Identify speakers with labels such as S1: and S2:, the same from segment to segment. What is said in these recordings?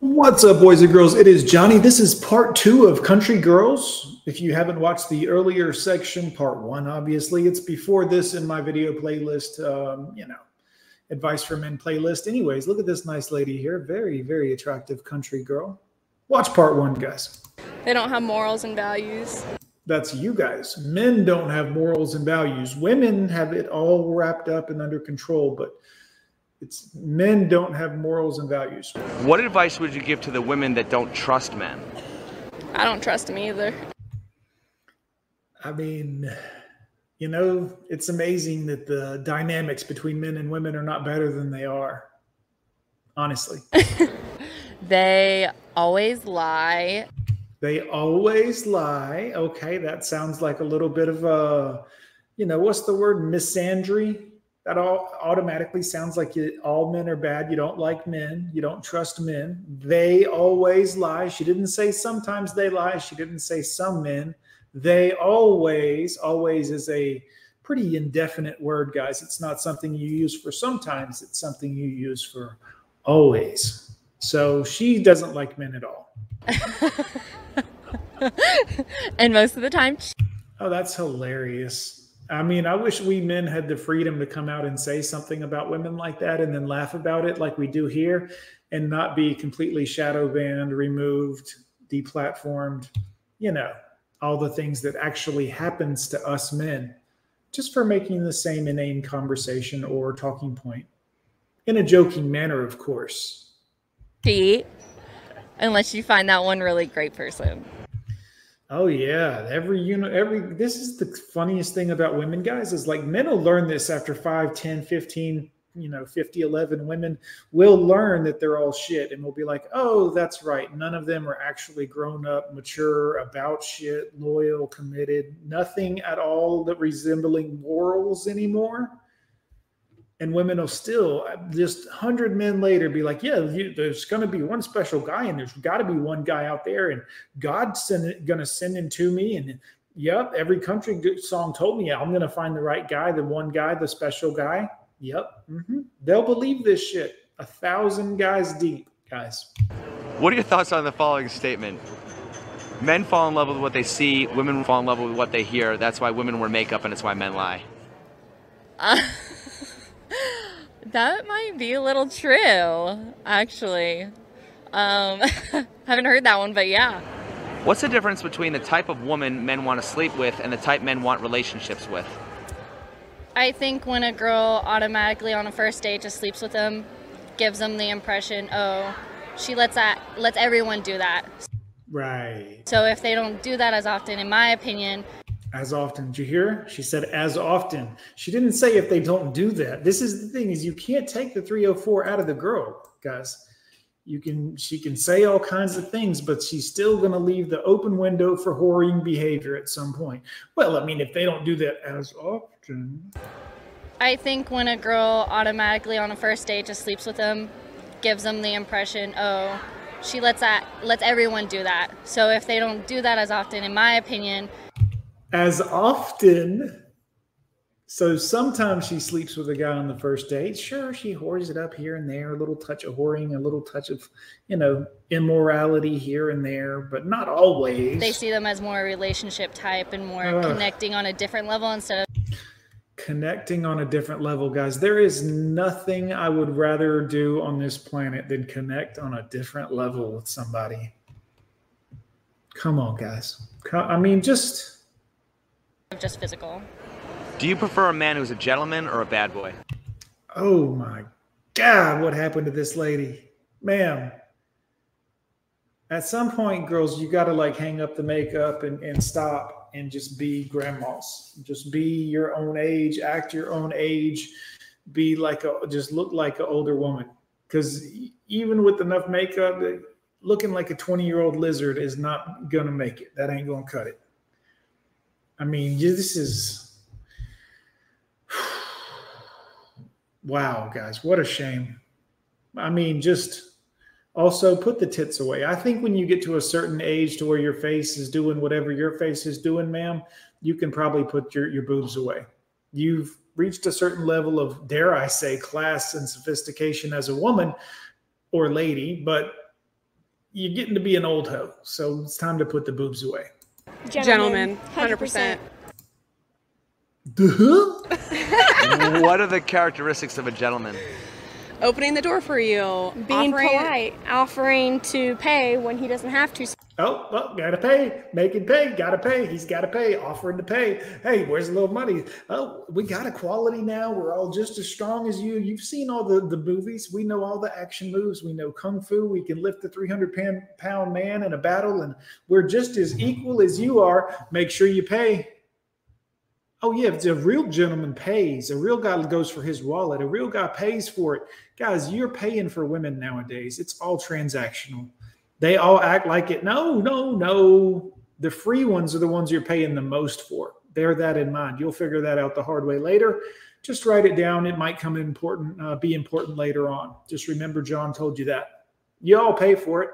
S1: What's up, boys and girls? It is Johnny. This is part two of Country Girls. If you haven't watched the earlier section, part one, obviously, it's before this in my video playlist, um, you know, advice for men playlist. Anyways, look at this nice lady here. Very, very attractive country girl. Watch part one, guys.
S2: They don't have morals and values.
S1: That's you guys. Men don't have morals and values. Women have it all wrapped up and under control, but it's men don't have morals and values.
S3: What advice would you give to the women that don't trust men?
S2: I don't trust them either.
S1: I mean, you know, it's amazing that the dynamics between men and women are not better than they are. Honestly.
S2: they always lie.
S1: They always lie. Okay, that sounds like a little bit of a, you know, what's the word? Misandry that all automatically sounds like you, all men are bad. You don't like men. You don't trust men. They always lie. She didn't say sometimes they lie. She didn't say some men. They always, always is a pretty indefinite word, guys. It's not something you use for sometimes, it's something you use for always. So she doesn't like men at all.
S2: and most of the time,
S1: oh, that's hilarious. I mean, I wish we men had the freedom to come out and say something about women like that and then laugh about it like we do here and not be completely shadow banned, removed, deplatformed, you know, all the things that actually happens to us men just for making the same inane conversation or talking point in a joking manner, of course.
S2: See, unless you find that one really great person.
S1: Oh yeah, every you know every this is the funniest thing about women guys is like men will learn this after 5, 10, 15, you know, 50, 11 women will learn that they're all shit and will be like, "Oh, that's right. None of them are actually grown up, mature, about shit, loyal, committed, nothing at all that resembling morals anymore." And women will still just 100 men later be like yeah you, there's going to be one special guy and there's got to be one guy out there and god's going to send him to me and yep every country song told me i'm going to find the right guy the one guy the special guy. Yep mm-hmm. they'll believe this shit a thousand guys deep guys.
S3: What are your thoughts on the following statement? Men fall in love with what they see women fall in love with what they hear. That's why women wear makeup and it's why men lie.
S2: uh- That might be a little true, actually. Um, haven't heard that one, but yeah.
S3: What's the difference between the type of woman men want to sleep with and the type men want relationships with?
S2: I think when a girl automatically on a first date just sleeps with them, gives them the impression, oh, she lets that lets everyone do that.
S1: Right.
S2: So if they don't do that as often, in my opinion,
S1: as often. Did you hear? She said as often. She didn't say if they don't do that. This is the thing is you can't take the 304 out of the girl, guys. You can she can say all kinds of things, but she's still going to leave the open window for whoring behavior at some point. Well, I mean, if they don't do that as often.
S2: I think when a girl automatically on a first date just sleeps with them, gives them the impression, oh, she lets that lets everyone do that. So if they don't do that as often, in my opinion,
S1: as often. So sometimes she sleeps with a guy on the first date. Sure, she whores it up here and there, a little touch of whoring, a little touch of, you know, immorality here and there, but not always.
S2: They see them as more relationship type and more uh, connecting on a different level instead of
S1: connecting on a different level, guys. There is nothing I would rather do on this planet than connect on a different level with somebody. Come on, guys. I mean, just
S2: just physical.
S3: Do you prefer a man who's a gentleman or a bad boy?
S1: Oh my God, what happened to this lady? Ma'am, at some point, girls, you got to like hang up the makeup and, and stop and just be grandmas. Just be your own age, act your own age, be like a, just look like an older woman. Because even with enough makeup, looking like a 20 year old lizard is not going to make it. That ain't going to cut it. I mean, this is wow, guys, what a shame. I mean, just also put the tits away. I think when you get to a certain age to where your face is doing whatever your face is doing, ma'am, you can probably put your, your boobs away. You've reached a certain level of, dare I say, class and sophistication as a woman or lady, but you're getting to be an old hoe. So it's time to put the boobs away.
S4: Gentlemen, 100%.
S3: What are the characteristics of a gentleman?
S4: Opening the door for you.
S5: Being
S4: offering-
S5: polite, offering to pay when he doesn't have to.
S1: Oh, well, gotta pay. Make it pay. Gotta pay. He's gotta pay. Offering to pay. Hey, where's a little money? Oh, we got equality now. We're all just as strong as you. You've seen all the, the movies. We know all the action moves. We know kung fu. We can lift the 300 pound, pound man in a battle, and we're just as equal as you are. Make sure you pay. Oh, yeah, if a real gentleman pays, a real guy goes for his wallet, a real guy pays for it. Guys, you're paying for women nowadays. It's all transactional. They all act like it. No, no, no. The free ones are the ones you're paying the most for. Bear that in mind. You'll figure that out the hard way later. Just write it down. It might come important, uh, be important later on. Just remember, John told you that. You all pay for it.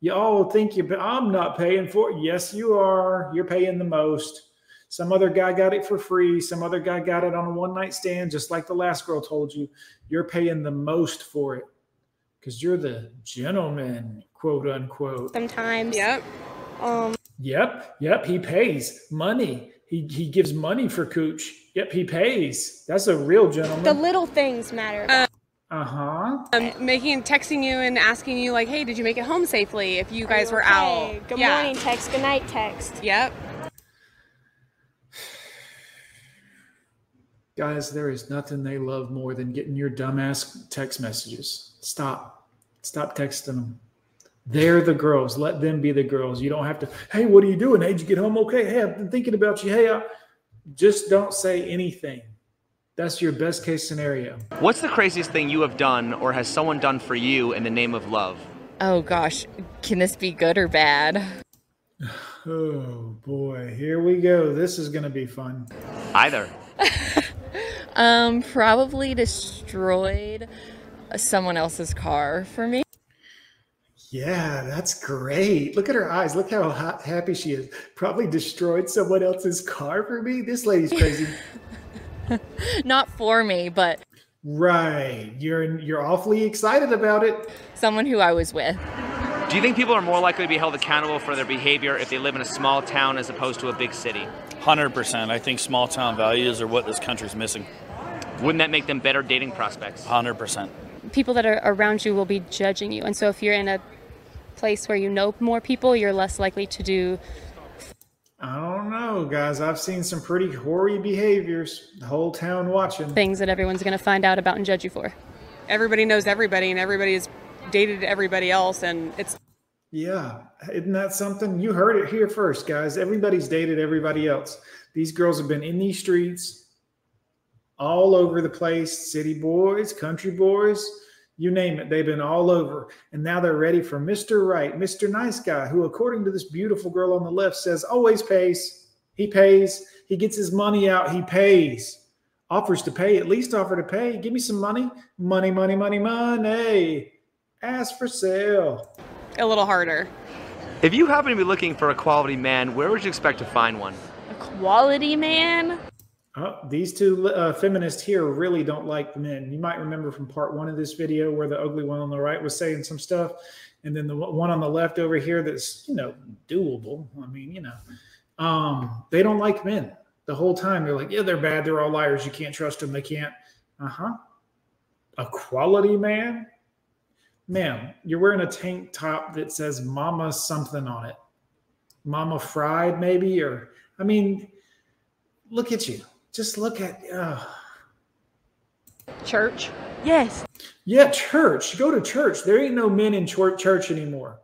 S1: You all think you. I'm not paying for it. Yes, you are. You're paying the most. Some other guy got it for free. Some other guy got it on a one night stand, just like the last girl told you. You're paying the most for it because you're the gentleman, quote unquote.
S5: Sometimes.
S4: Yep.
S5: Um,
S1: Yep, yep, he pays money. He he gives money for cooch. Yep, he pays. That's a real gentleman.
S5: the little things matter.
S4: Uh,
S1: Uh huh.
S4: Um, making, texting you and asking you, like, hey, did you make it home safely if you guys were
S5: Okay,
S4: out?
S5: Good
S4: yeah.
S5: morning text. Good night text.
S4: Yep.
S1: Guys, there is nothing they love more than getting your dumbass text messages. Stop. Stop texting them. They're the girls. Let them be the girls. You don't have to, hey, what are you doing? Hey, did you get home okay? Hey, I've been thinking about you. Hey, I, just don't say anything. That's your best case scenario.
S3: What's the craziest thing you have done or has someone done for you in the name of love?
S2: Oh gosh, can this be good or bad?
S1: Oh boy, here we go. This is going to be fun.
S3: Either.
S2: Um, probably destroyed someone else's car for me.
S1: Yeah, that's great. Look at her eyes. Look how ha- happy she is. Probably destroyed someone else's car for me. This lady's crazy.
S2: Not for me, but
S1: right. You're you're awfully excited about it.
S2: someone who I was with.
S3: Do you think people are more likely to be held accountable for their behavior if they live in a small town as opposed to a big city?
S6: Hundred percent. I think small town values are what this country's missing.
S3: Wouldn't that make them better dating prospects?
S6: Hundred percent.
S7: People that are around you will be judging you. And so if you're in a place where you know more people, you're less likely to do
S1: I don't know, guys. I've seen some pretty hoary behaviors. The whole town watching.
S7: things that everyone's going to find out about and judge you for.
S4: Everybody knows everybody, and everybody's dated everybody else, and it's
S1: Yeah, isn't that something? You heard it here first, guys. Everybody's dated everybody else. These girls have been in these streets all over the place city boys, country boys, you name it. They've been all over. And now they're ready for Mr. Right, Mr. Nice Guy, who, according to this beautiful girl on the left, says always pays. He pays. He gets his money out. He pays. Offers to pay, at least offer to pay. Give me some money. Money, money, money, money. Ask for sale.
S4: a little harder.
S3: If you happen to be looking for a quality man, where would you expect to find one?
S7: A quality man?
S1: Oh, these two uh, feminists here really don't like men. You might remember from part one of this video where the ugly one on the right was saying some stuff, and then the one on the left over here that's you know doable. I mean, you know, um, they don't like men the whole time. They're like, yeah, they're bad. They're all liars. You can't trust them. They can't. Uh huh. A quality man, ma'am. You're wearing a tank top that says "Mama" something on it. Mama fried, maybe, or I mean, look at you. Just look at. Uh,
S4: Church.
S7: Yes.
S1: yeah, church. Go to church. There ain't no men in church anymore.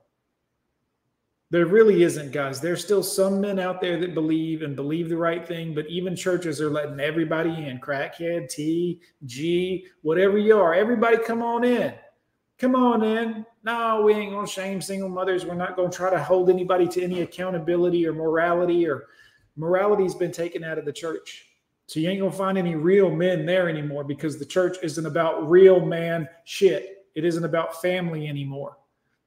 S1: There really isn't, guys. There's still some men out there that believe and believe the right thing, but even churches are letting everybody in crackhead, T, G, whatever you are. Everybody come on in. Come on in. No, we ain't going to shame single mothers. We're not going to try to hold anybody to any accountability or morality, or morality's been taken out of the church. So you ain't to find any real men there anymore because the church isn't about real man shit. It isn't about family anymore.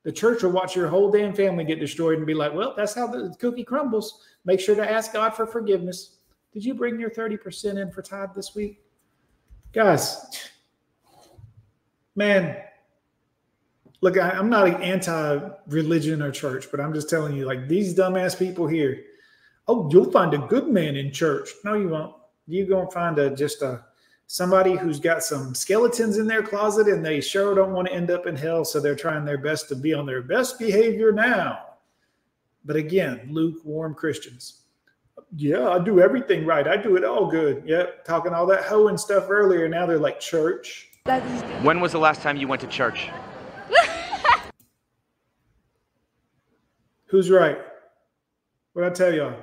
S1: The church will watch your whole damn family get destroyed and be like, well, that's how the cookie crumbles. Make sure to ask God for forgiveness. Did you bring your 30% in for tithe this week? Guys, man, Look, I, I'm not an anti-religion or church, but I'm just telling you, like these dumbass people here. Oh, you'll find a good man in church. No, you won't. You gonna find a just a somebody who's got some skeletons in their closet and they sure don't want to end up in hell, so they're trying their best to be on their best behavior now. But again, lukewarm Christians. Yeah, I do everything right. I do it all good. Yep, talking all that hoeing stuff earlier. Now they're like church.
S3: When was the last time you went to church?
S1: Who's right? What I tell y'all?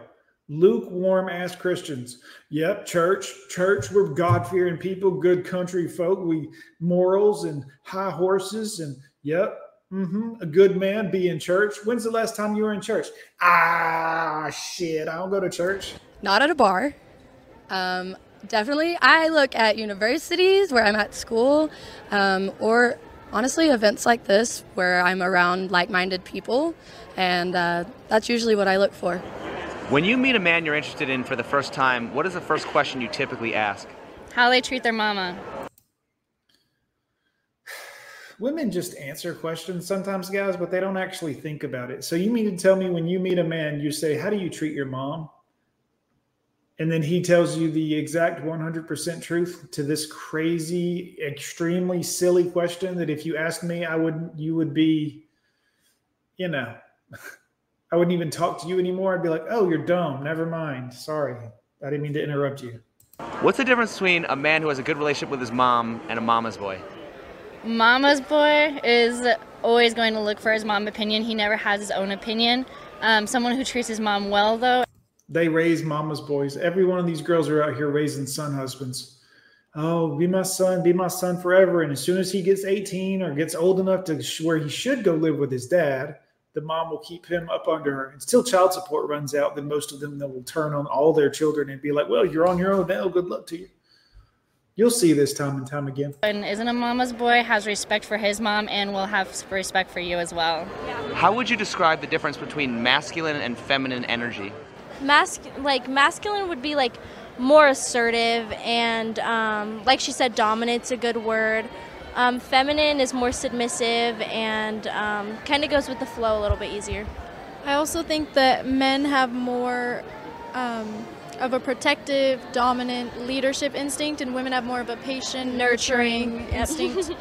S1: Lukewarm ass Christians. Yep, church, church. We're God fearing people, good country folk. We morals and high horses, and yep, mm-hmm, a good man be in church. When's the last time you were in church? Ah, shit, I don't go to church.
S8: Not at a bar. Um, definitely, I look at universities where I'm at school, um, or honestly, events like this where I'm around like minded people, and uh, that's usually what I look for.
S3: When you meet a man you're interested in for the first time, what is the first question you typically ask?
S2: How they treat their mama.
S1: Women just answer questions sometimes, guys, but they don't actually think about it. So you mean to tell me when you meet a man, you say, How do you treat your mom? And then he tells you the exact 100% truth to this crazy, extremely silly question that if you asked me, I would, you would be, you know, I wouldn't even talk to you anymore. I'd be like, oh, you're dumb. Never mind. Sorry. I didn't mean to interrupt you.
S3: What's the difference between a man who has a good relationship with his mom and a mama's boy?
S2: Mama's boy is always going to look for his mom opinion. He never has his own opinion. Um, someone who treats his mom well, though.
S1: They raise mama's boys. Every one of these girls are out here raising son husbands. Oh, be my son, be my son forever. And as soon as he gets 18 or gets old enough to where he should go live with his dad, the mom will keep him up under her. Until child support runs out, then most of them they will turn on all their children and be like, well, you're on your own now. Good luck to you. You'll see this time and time again.
S2: And isn't a mama's boy has respect for his mom and will have respect for you as well.
S3: How would you describe the difference between masculine and feminine energy?
S9: Mas- like masculine would be like more assertive and um, like she said dominant's a good word um, feminine is more submissive and um, kind of goes with the flow a little bit easier.
S10: I also think that men have more um, of a protective, dominant leadership instinct, and women have more of a patient, nurturing instinct.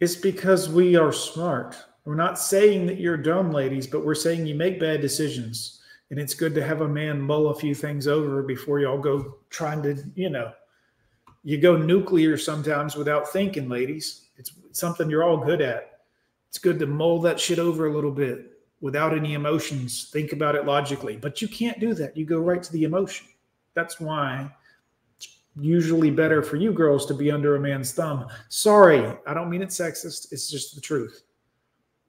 S1: It's because we are smart. We're not saying that you're dumb, ladies, but we're saying you make bad decisions. And it's good to have a man mull a few things over before y'all go trying to, you know, you go nuclear sometimes without thinking, ladies. It's something you're all good at. It's good to mull that shit over a little bit without any emotions. Think about it logically, but you can't do that. You go right to the emotion. That's why it's usually better for you girls to be under a man's thumb. Sorry, I don't mean it sexist. It's just the truth.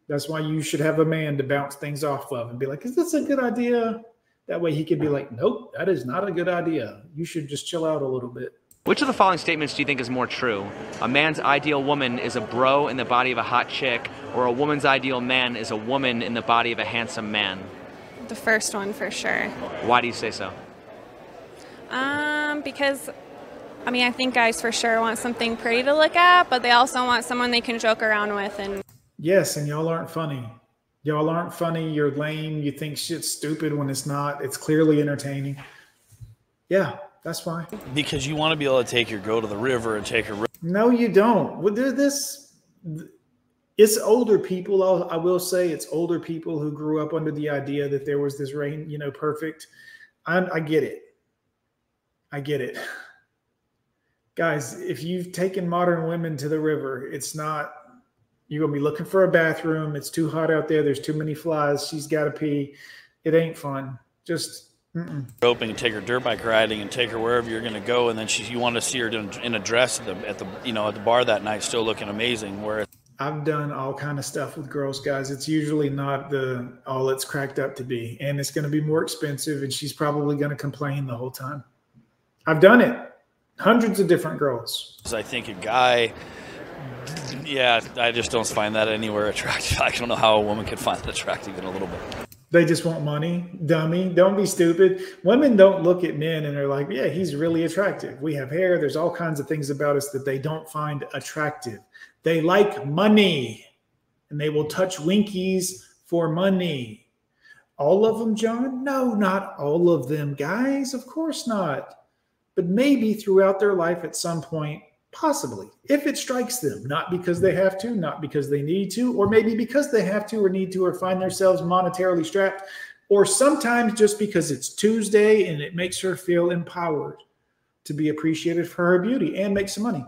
S1: That's why you should have a man to bounce things off of and be like, is this a good idea? That way he can be like, nope, that is not a good idea. You should just chill out a little bit.
S3: Which of the following statements do you think is more true? A man's ideal woman is a bro in the body of a hot chick, or a woman's ideal man is a woman in the body of a handsome man?
S4: The first one for sure.
S3: Why do you say so?
S4: Um, because I mean, I think guys for sure want something pretty to look at, but they also want someone they can joke around with and
S1: Yes, and y'all aren't funny. Y'all aren't funny. You're lame. You think shit's stupid when it's not. It's clearly entertaining. Yeah, that's why.
S6: Because you want to be able to take your go to the river and take her.
S1: No, you don't. Well, this, it's older people. I'll, I will say it's older people who grew up under the idea that there was this rain, you know, perfect. I, I get it. I get it. Guys, if you've taken modern women to the river, it's not, you're going to be looking for a bathroom. It's too hot out there. There's too many flies. She's got to pee. It ain't fun. Just, mm-mm.
S6: Open and take her dirt bike riding and take her wherever you're going to go, and then she, you want to see her in, in a dress at the, at the you know at the bar that night, still looking amazing. Where
S1: I've done all kind of stuff with girls, guys. It's usually not the all it's cracked up to be, and it's going to be more expensive, and she's probably going to complain the whole time. I've done it, hundreds of different girls.
S6: I think a guy, yeah, I just don't find that anywhere attractive. I don't know how a woman could find that attractive in a little bit.
S1: They just want money, dummy. Don't be stupid. Women don't look at men and they're like, yeah, he's really attractive. We have hair. There's all kinds of things about us that they don't find attractive. They like money. and they will touch winkies for money. All of them, John? No, not all of them, guys. Of course not. But maybe throughout their life at some point, possibly, if it strikes them, not because they have to, not because they need to, or maybe because they have to or need to, or find themselves monetarily strapped, or sometimes just because it's Tuesday and it makes her feel empowered to be appreciated for her beauty and make some money.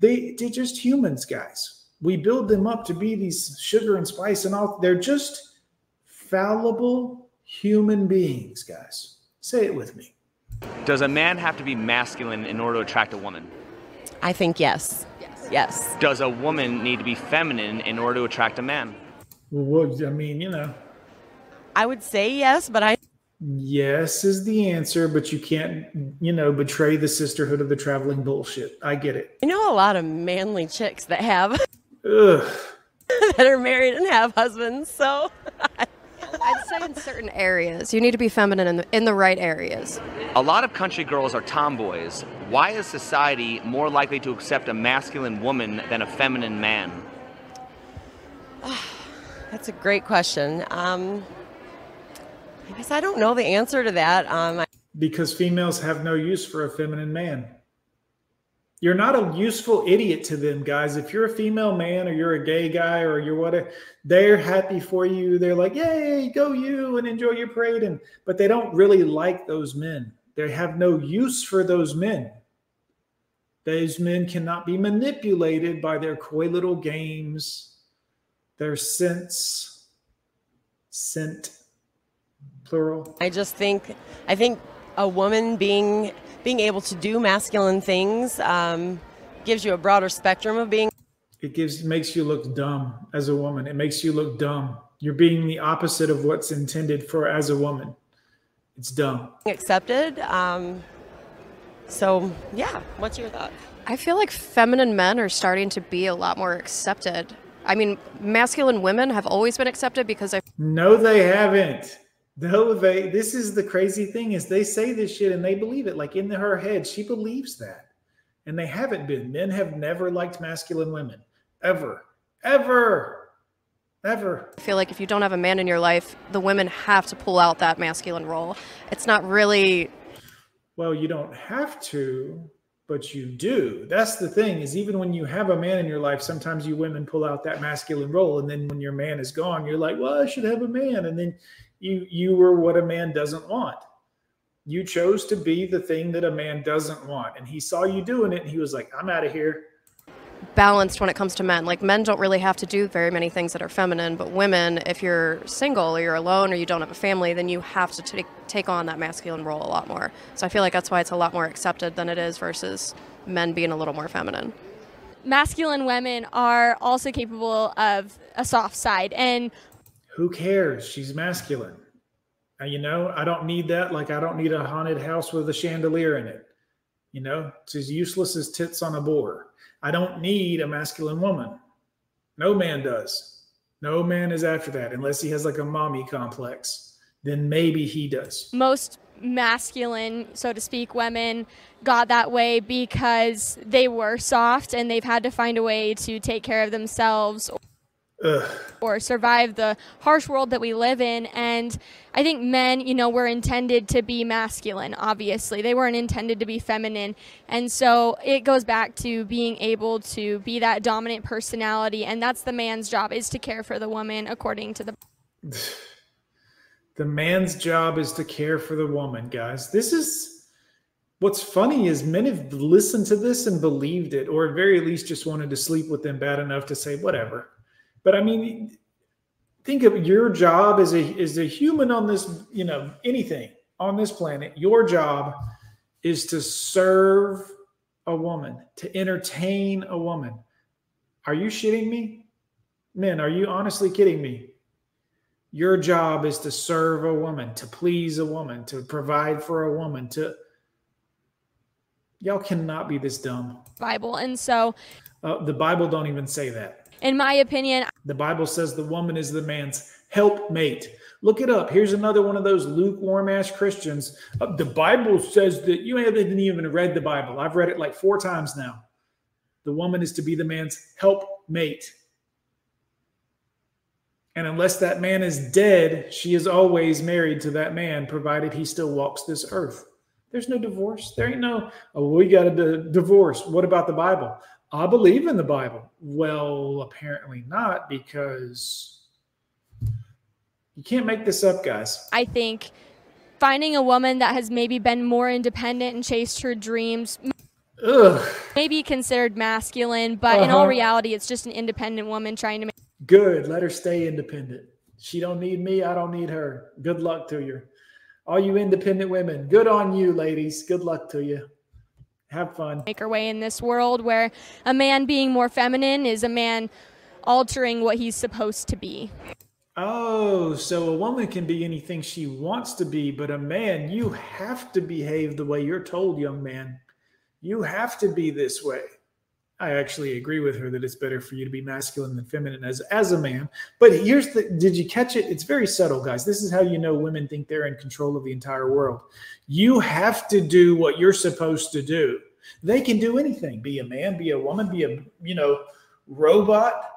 S1: They, they're just humans, guys. We build them up to be these sugar and spice and all. They're just fallible human beings, guys. Say it with me.
S3: Does a man have to be masculine in order to attract a woman?
S11: I think yes. Yes. Yes.
S3: Does a woman need to be feminine in order to attract a man?
S1: Well, I mean, you know.
S11: I would say yes, but I
S1: Yes is the answer, but you can't, you know, betray the sisterhood of the traveling bullshit. I get it.
S11: I know a lot of manly chicks that have
S1: Ugh.
S11: that are married and have husbands, so
S12: I'd say in certain areas. You need to be feminine in the, in the right areas.
S3: A lot of country girls are tomboys. Why is society more likely to accept a masculine woman than a feminine man?
S11: that's a great question. Um, I guess I don't know the answer to that. Um, I-
S1: Because females have no use for a feminine man. You're not a useful idiot to them, guys. If you're a female man or you're a gay guy or you're whatever, they're happy for you. They're like, yay, go you and enjoy your parade. And but they don't really like those men. They have no use for those men. Those men cannot be manipulated by their coy little games, their sense, scent, plural.
S11: I just think I think a woman being being able to do masculine things um, gives you a broader spectrum of being
S1: It gives makes you look dumb as a woman. It makes you look dumb. You're being the opposite of what's intended for as a woman. It's dumb.
S11: accepted. Um, so yeah, what's your thought?
S12: I feel like feminine men are starting to be a lot more accepted. I mean, masculine women have always been accepted because I
S1: No, they haven't. No, they. This is the crazy thing is they say this shit and they believe it. Like in her head, she believes that, and they haven't been. Men have never liked masculine women, ever, ever, ever.
S12: I feel like if you don't have a man in your life, the women have to pull out that masculine role. It's not really
S1: Well, you don't have to, but you do. That's the thing is even when you have a man in your life, sometimes you women pull out that masculine role, and then when your man is gone, you're like, well, I should have a man, and then you you were what a man doesn't want. You chose to be the thing that a man doesn't want, and he saw you doing it, and he was like, I'm out of here.
S12: balanced when it comes to men. Like men don't really have to do very many things that are feminine, but women, if you're single or you're alone or you don't have a family, then you have to take take on that masculine role a lot more. So I feel like that's why it's a lot more accepted than it is versus men being a little more feminine.
S5: Masculine women are also capable of a soft side, and
S1: Who cares? She's masculine. You know, I don't need that. Like I don't need a haunted house with a chandelier in it. You know, it's as useless as tits on a board. I don't need a masculine woman. No man does. No man is after that unless he has like a mommy complex. Then maybe he does.
S5: most masculine, so to speak, women got that way because they were soft and they've had to find a way to take care of themselves
S1: Ugh.
S5: or survive the harsh world that we live in. And I think men, you know, were intended to be masculine, obviously. They weren't intended to be feminine. And so it goes back to being able to be that dominant personality. And that's the man's job is to care for the woman according to the
S1: The man's job is to care for the woman, guys. This is what's funny is men have listened to this and believed it, or at very least just wanted to sleep with them bad enough to say whatever. But I mean, think of your job as a as a human on this, you know, anything on this planet. Your job is to serve a woman, to entertain a woman. Are you shitting me? Men, are you honestly kidding me? Your job is to serve a woman, to please a woman, to provide for a woman, to y'all cannot be this dumb.
S5: Bible. And so,
S1: Uh, the Bible don't even say that.
S5: In my opinion,
S1: The Bible says the woman is the man's helpmate. Look it up. Here's another one of those lukewarm ass Christians. Uh, the Bible says that you haven't even read the Bible. I've read it like four times now. The woman is to be the man's helpmate. And unless that man is dead, she is always married to that man, provided he still walks this earth. There's no divorce. There ain't no, oh, we got a divorce. What about the Bible? I believe in the Bible. Well, apparently not, because you can't make this up, guys.
S5: I think finding a woman that has maybe been more independent and chased her dreams
S1: Ugh.
S5: maybe considered masculine, but in
S1: Uh-huh.
S5: all reality, it's just an independent woman trying to make.
S1: Good. Let her stay independent. She don't need me. I don't need her. Good luck to you. All you independent women, good on you, ladies. Good luck to you. Have fun.
S5: make her way in this world where a man being more feminine is a man altering what he's supposed to be.
S1: Oh, so a woman can be anything she wants to be, but a man, you have to behave the way you're told, young man. You have to be this way. I actually agree with her that it's better for you to be masculine than feminine as as a man. But here's the did you catch it? It's very subtle, guys. This is how you know women think they're in control of the entire world. You have to do what you're supposed to do. They can do anything. Be a man, be a woman, be a, you know, robot,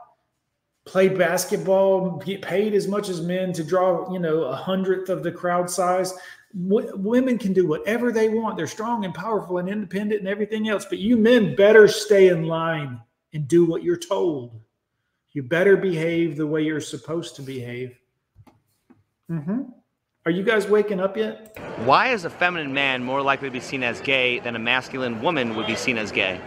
S1: play basketball, get paid as much as men to draw, you know, a hundredth of the crowd size. W- women can do whatever they want. They're strong and powerful and independent and everything else. But you men better stay in line and do what you're told. You better behave the way you're supposed to behave. hmm Are you guys waking up yet?
S3: Why is a feminine man more likely to be seen as gay than a masculine woman would be seen as gay?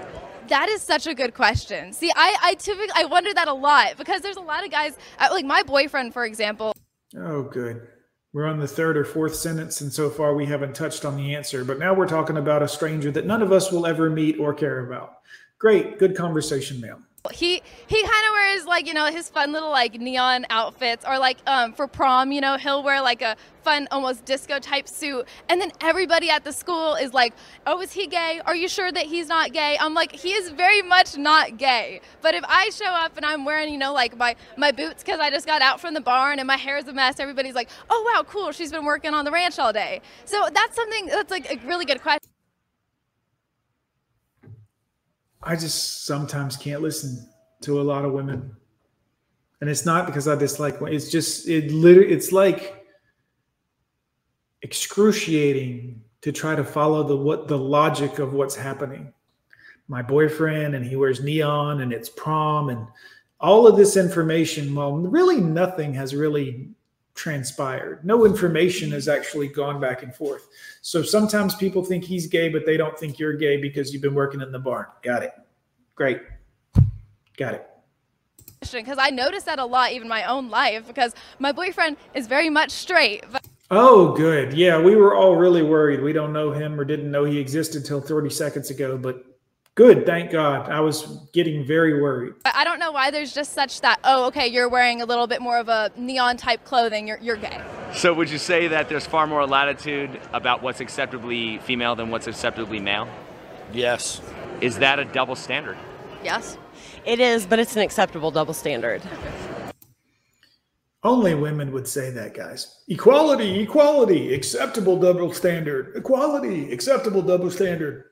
S13: That is such a good question. See, I, I typically I wonder that a lot because there's a lot of guys like my boyfriend, for example.
S1: Oh, good. We're on the third or fourth sentence, and so far we haven't touched on the answer. But now we're talking about a stranger that none of us will ever meet or care about. Great, good conversation, ma'am.
S13: He he kind of wears like you know his fun little like neon outfits or like um for prom you know he'll wear like a fun almost disco type suit. And then everybody at the school is like oh is he gay? Are you sure that he's not gay? I'm like he is very much not gay. But if I show up and I'm wearing you know like my my boots because I just got out from the barn and my hair is a mess everybody's like oh wow cool. She's been working on the ranch all day. So that's something that's like a really good question.
S1: I just sometimes can't listen to a lot of women. And it's not because I dislike. It's just it literally it's like excruciating to try to follow the what the logic of what's happening. My boyfriend and he wears neon and it's prom and all of this information, well, really nothing has really transpired. No information has actually gone back and forth. So sometimes people think he's gay, but they don't think you're gay because you've been working in the barn. Got it. Great. Got it.
S13: because I notice that a lot, even my own life, because my boyfriend is very much straight. But
S1: Oh, good. Yeah, we were all really worried. We don't know him or didn't know he existed till 30 seconds ago, but good. Thank God. I was getting very worried.
S13: I don't know why there's just such that, oh, okay, you're wearing a little bit more of a neon type clothing, you're, you're gay.
S3: So would you say that there's far more latitude about what's acceptably female than what's acceptably male?
S6: Yes.
S3: Is that a double standard?
S11: Yes. It is, but it's an acceptable double standard.
S1: Only women would say that, guys. Equality, equality, acceptable double standard. Equality, acceptable double standard.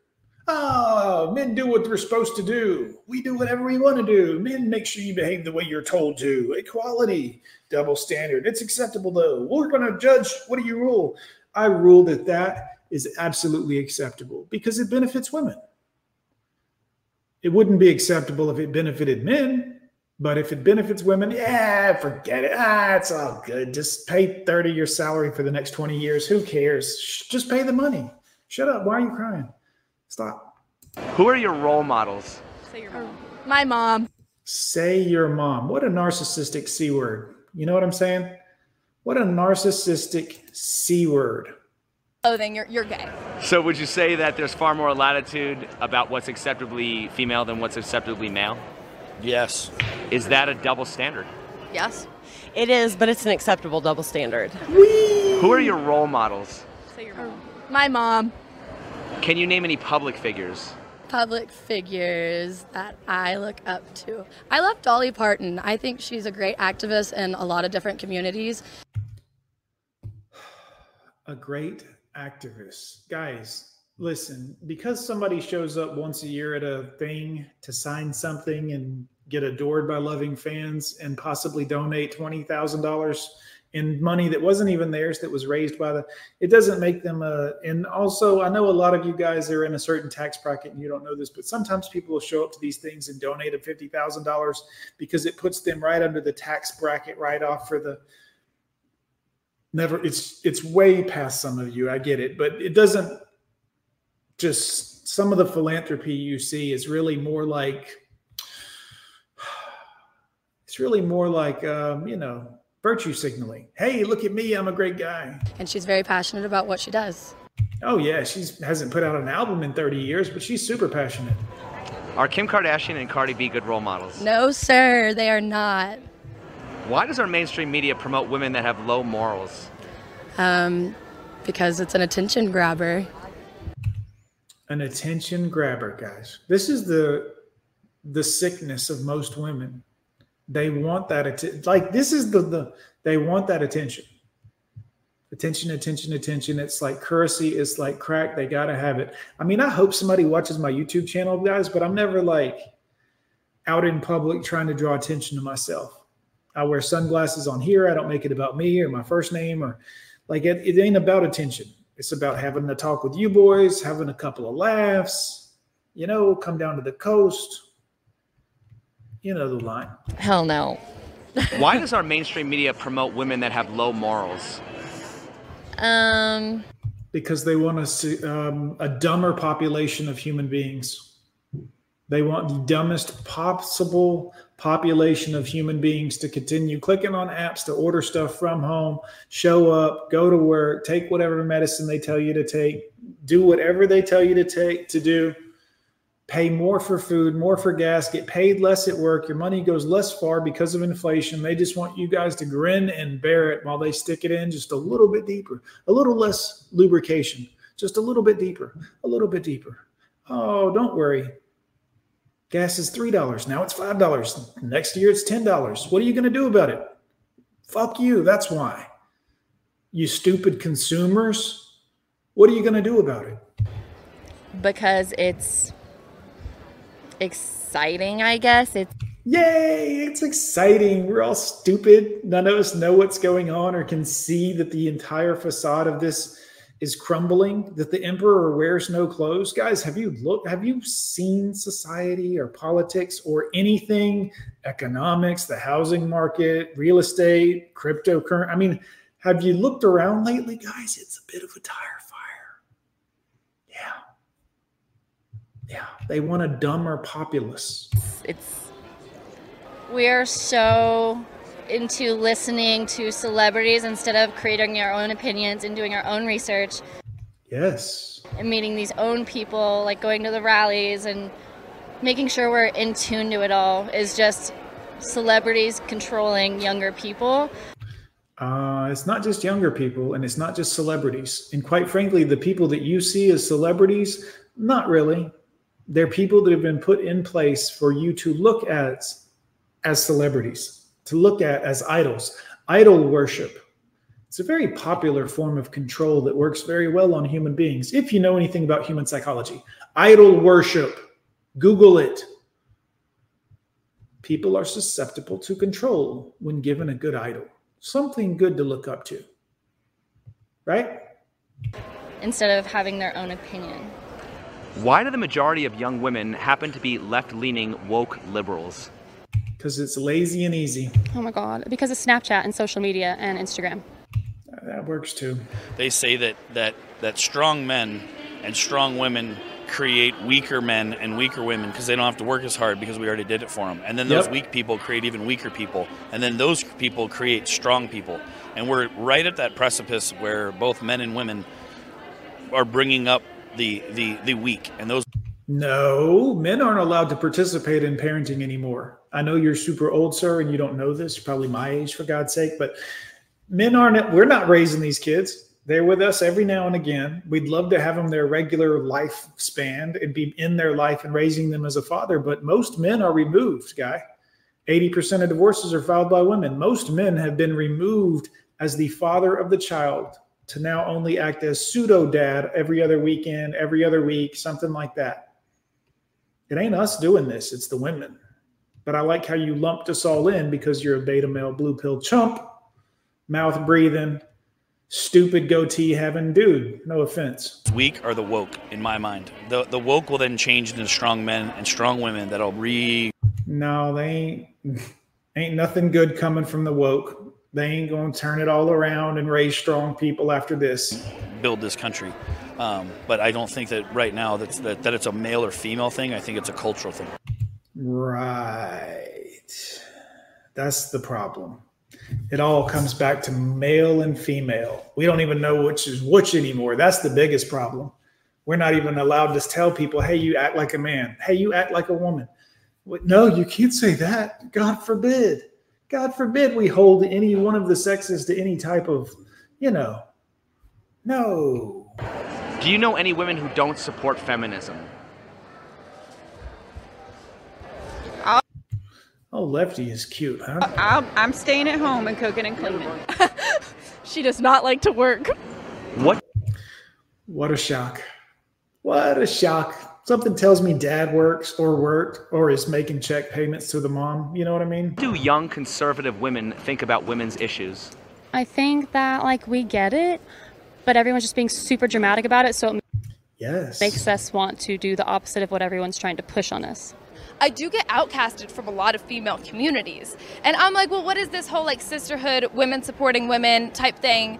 S1: Oh, men do what they're supposed to do. We do whatever we want to do. Men, make sure you behave the way you're told to. Equality, double standard. It's acceptable though. We're going to judge. What do you rule? I rule that that is absolutely acceptable because it benefits women. It wouldn't be acceptable if it benefited men, but if it benefits women, yeah, forget it. Ah, it's all good. Just pay 30 your salary for the next 20 years. Who cares? Just pay the money. Shut up. Why are you crying? Stop.
S3: Who are your role models? Say your mom.
S5: Oh, my mom.
S1: Say your mom. What a narcissistic C word. You know what I'm saying? What a narcissistic C word.
S13: Oh, Clothing, you're, you're gay.
S3: So would you say that there's far more latitude about what's acceptably female than what's acceptably male?
S6: Yes.
S3: Is that a double standard?
S11: Yes. It is, but it's an acceptable double standard.
S3: Who are your role models? Say your mom.
S5: Oh, my mom.
S3: Can you name any public figures?
S8: Public figures that I look up to. I love Dolly Parton. I think she's a great activist in a lot of different communities.
S1: A great activist. Guys, listen, because somebody shows up once a year at a thing to sign something and get adored by loving fans and possibly donate $20,000 and money that wasn't even theirs that was raised by the it doesn't make them a and also i know a lot of you guys are in a certain tax bracket and you don't know this but sometimes people will show up to these things and donate a $50000 because it puts them right under the tax bracket right off for the never it's it's way past some of you i get it but it doesn't just some of the philanthropy you see is really more like it's really more like um, you know virtue signaling. Hey, look at me, I'm a great guy.
S8: And she's very passionate about what she does.
S1: Oh yeah, she hasn't put out an album in 30 years, but she's super passionate.
S3: Are Kim Kardashian and Cardi B good role models?
S8: No, sir, they are not.
S3: Why does our mainstream media promote women that have low morals?
S8: Um, because it's an attention grabber.
S1: An attention grabber, guys. This is the the sickness of most women. They want that attention. Like this is the the they want that attention. Attention, attention, attention. It's like currency. It's like crack. They gotta have it. I mean, I hope somebody watches my YouTube channel, guys, but I'm never like out in public trying to draw attention to myself. I wear sunglasses on here. I don't make it about me or my first name or like it, it ain't about attention. It's about having a talk with you boys, having a couple of laughs, you know, come down to the coast, you know the line.
S2: Hell no.
S3: Why does our mainstream media promote women that have low morals?
S2: Um,
S1: because they want us to um, a dumber population of human beings. They want the dumbest possible population of human beings to continue clicking on apps to order stuff from home, show up, go to work, take whatever medicine they tell you to take, do whatever they tell you to take to do pay more for food, more for gas, get paid less at work. Your money goes less far because of inflation. They just want you guys to grin and bear it while they stick it in just a little bit deeper, a little less lubrication, just a little bit deeper, a little bit deeper. Oh, don't worry. Gas is $3. Now it's $5. Next year it's $10. What are you going to do about it? Fuck you. That's why. You stupid consumers. What are you going to do about it?
S2: because it's exciting, I guess. It's
S1: Yay, it's exciting. We're all stupid. None of us know what's going on or can see that the entire facade of this is crumbling, that the emperor wears no clothes. Guys, have you looked have you seen society or politics or anything, economics, the housing market, real estate, cryptocurrency? I mean, have you looked around lately, guys? It's a bit of a tire fire. Yeah. Yeah, they want a dumber populace.
S2: it's we are so into listening to celebrities instead of creating our own opinions and doing our own research
S1: Yes.
S2: and meeting these own people, like going to the rallies and making sure we're in tune to it all is just celebrities controlling younger people.
S1: Uh, it's not just younger people and it's not just celebrities. And quite frankly, the people that you see as celebrities, not really. They're people that have been put in place for you to look at as celebrities, to look at as idols. Idol worship. It's a very popular form of control that works very well on human beings. If you know anything about human psychology, idol worship, Google it. People are susceptible to control when given a good idol, something good to look up to. Right?
S2: instead of having their own opinion.
S3: Why do the majority of young women happen to be left leaning woke liberals?
S1: Because it's lazy and easy.
S7: Oh my God. Because of Snapchat and social media and Instagram.
S1: Uh, that works too.
S6: They say that that that strong men and strong women create weaker men and weaker women because they don't have to work as hard because we already did it for them. And then those
S1: Yep.
S6: weak people create even weaker people, and then those people create strong people. And we're right at that precipice where both men and women are bringing up the the the weak, and those
S1: No, men aren't allowed to participate in parenting anymore. I know you're super old, sir, and you don't know this. You're probably my age, for God's sake. But men aren't. We're not raising these kids. They're with us every now and again. We'd love to have them their regular lifespan and be in their life and raising them as a father. But most men are removed, guy. 80% of divorces are filed by women. Most men have been removed as the father of the child to now only act as pseudo dad every other weekend, every other week, something like that. It ain't us doing this, it's the women. But I like how you lumped us all in because you're a beta male blue pill chump, mouth breathing, stupid goatee having dude. No offense.
S6: Weak are the woke in my mind. The the woke will then change into strong men and strong women that'll re.
S1: No, they ain't ain't nothing good coming from the woke. They ain't gonna turn it all around and raise strong people after this.
S6: Build this country, um, but I don't think that right now that's that, that it's a male or female thing. I think it's a cultural thing.
S1: Right. That's the problem. It all comes back to male and female. We don't even know which is which anymore. That's the biggest problem. We're not even allowed to tell people, hey, you act like a man. Hey, you act like a woman. No, you can't say that. God forbid. God forbid we hold any one of the sexes to any type of, you know, no.
S3: Do you know any women who don't support feminism?
S1: Oh, Lefty is cute, huh?
S14: Uh, I'm, I'm staying at home and cooking and cleaning.
S5: she does not like to work.
S3: What?
S1: What a shock. What a shock. Something tells me dad works or worked or is making check payments to the mom. You know what I mean?
S3: Do young conservative women think about women's issues?
S7: I think that like we get it, but everyone's just being super dramatic about it, so it
S1: yes.
S7: makes us want to do the opposite of what everyone's trying to push on us.
S13: I do get outcasted from a lot of female communities. And I'm like, well, what is this whole like sisterhood, women supporting women type thing?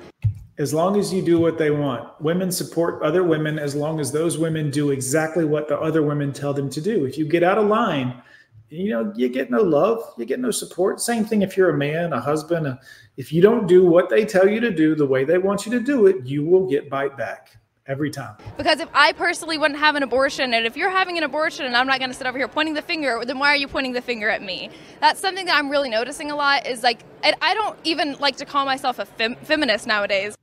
S1: As long as you do what they want, women support other women as long as those women do exactly what the other women tell them to do. If you get out of line, you know, you get no love, you get no support. Same thing if you're a man, a husband. A, if you don't do what they tell you to do the way they want you to do it, you will get bite back every time.
S13: Because if I personally wouldn't have an abortion, and if you're having an abortion and I'm not going to sit over here pointing the finger, then why are you pointing the finger at me? That's something that I'm really noticing a lot. Is like, I don't even like to call myself a fem- feminist nowadays.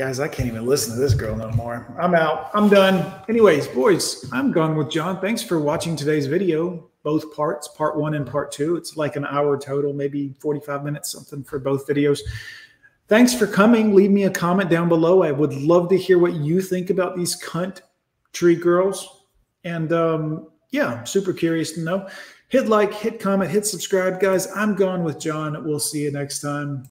S1: Guys, I can't even listen to this girl no more. I'm out. I'm done. Anyways, boys, I'm gone with John. Thanks for watching today's video. Both parts, part one and part two. It's like an hour total, maybe 45 minutes, something for both videos. Thanks for coming. Leave me a comment down below. I would love to hear what you think about these cunt tree girls. And um, yeah, super curious to know. Hit like, hit comment, hit subscribe, guys. I'm gone with John. We'll see you next time.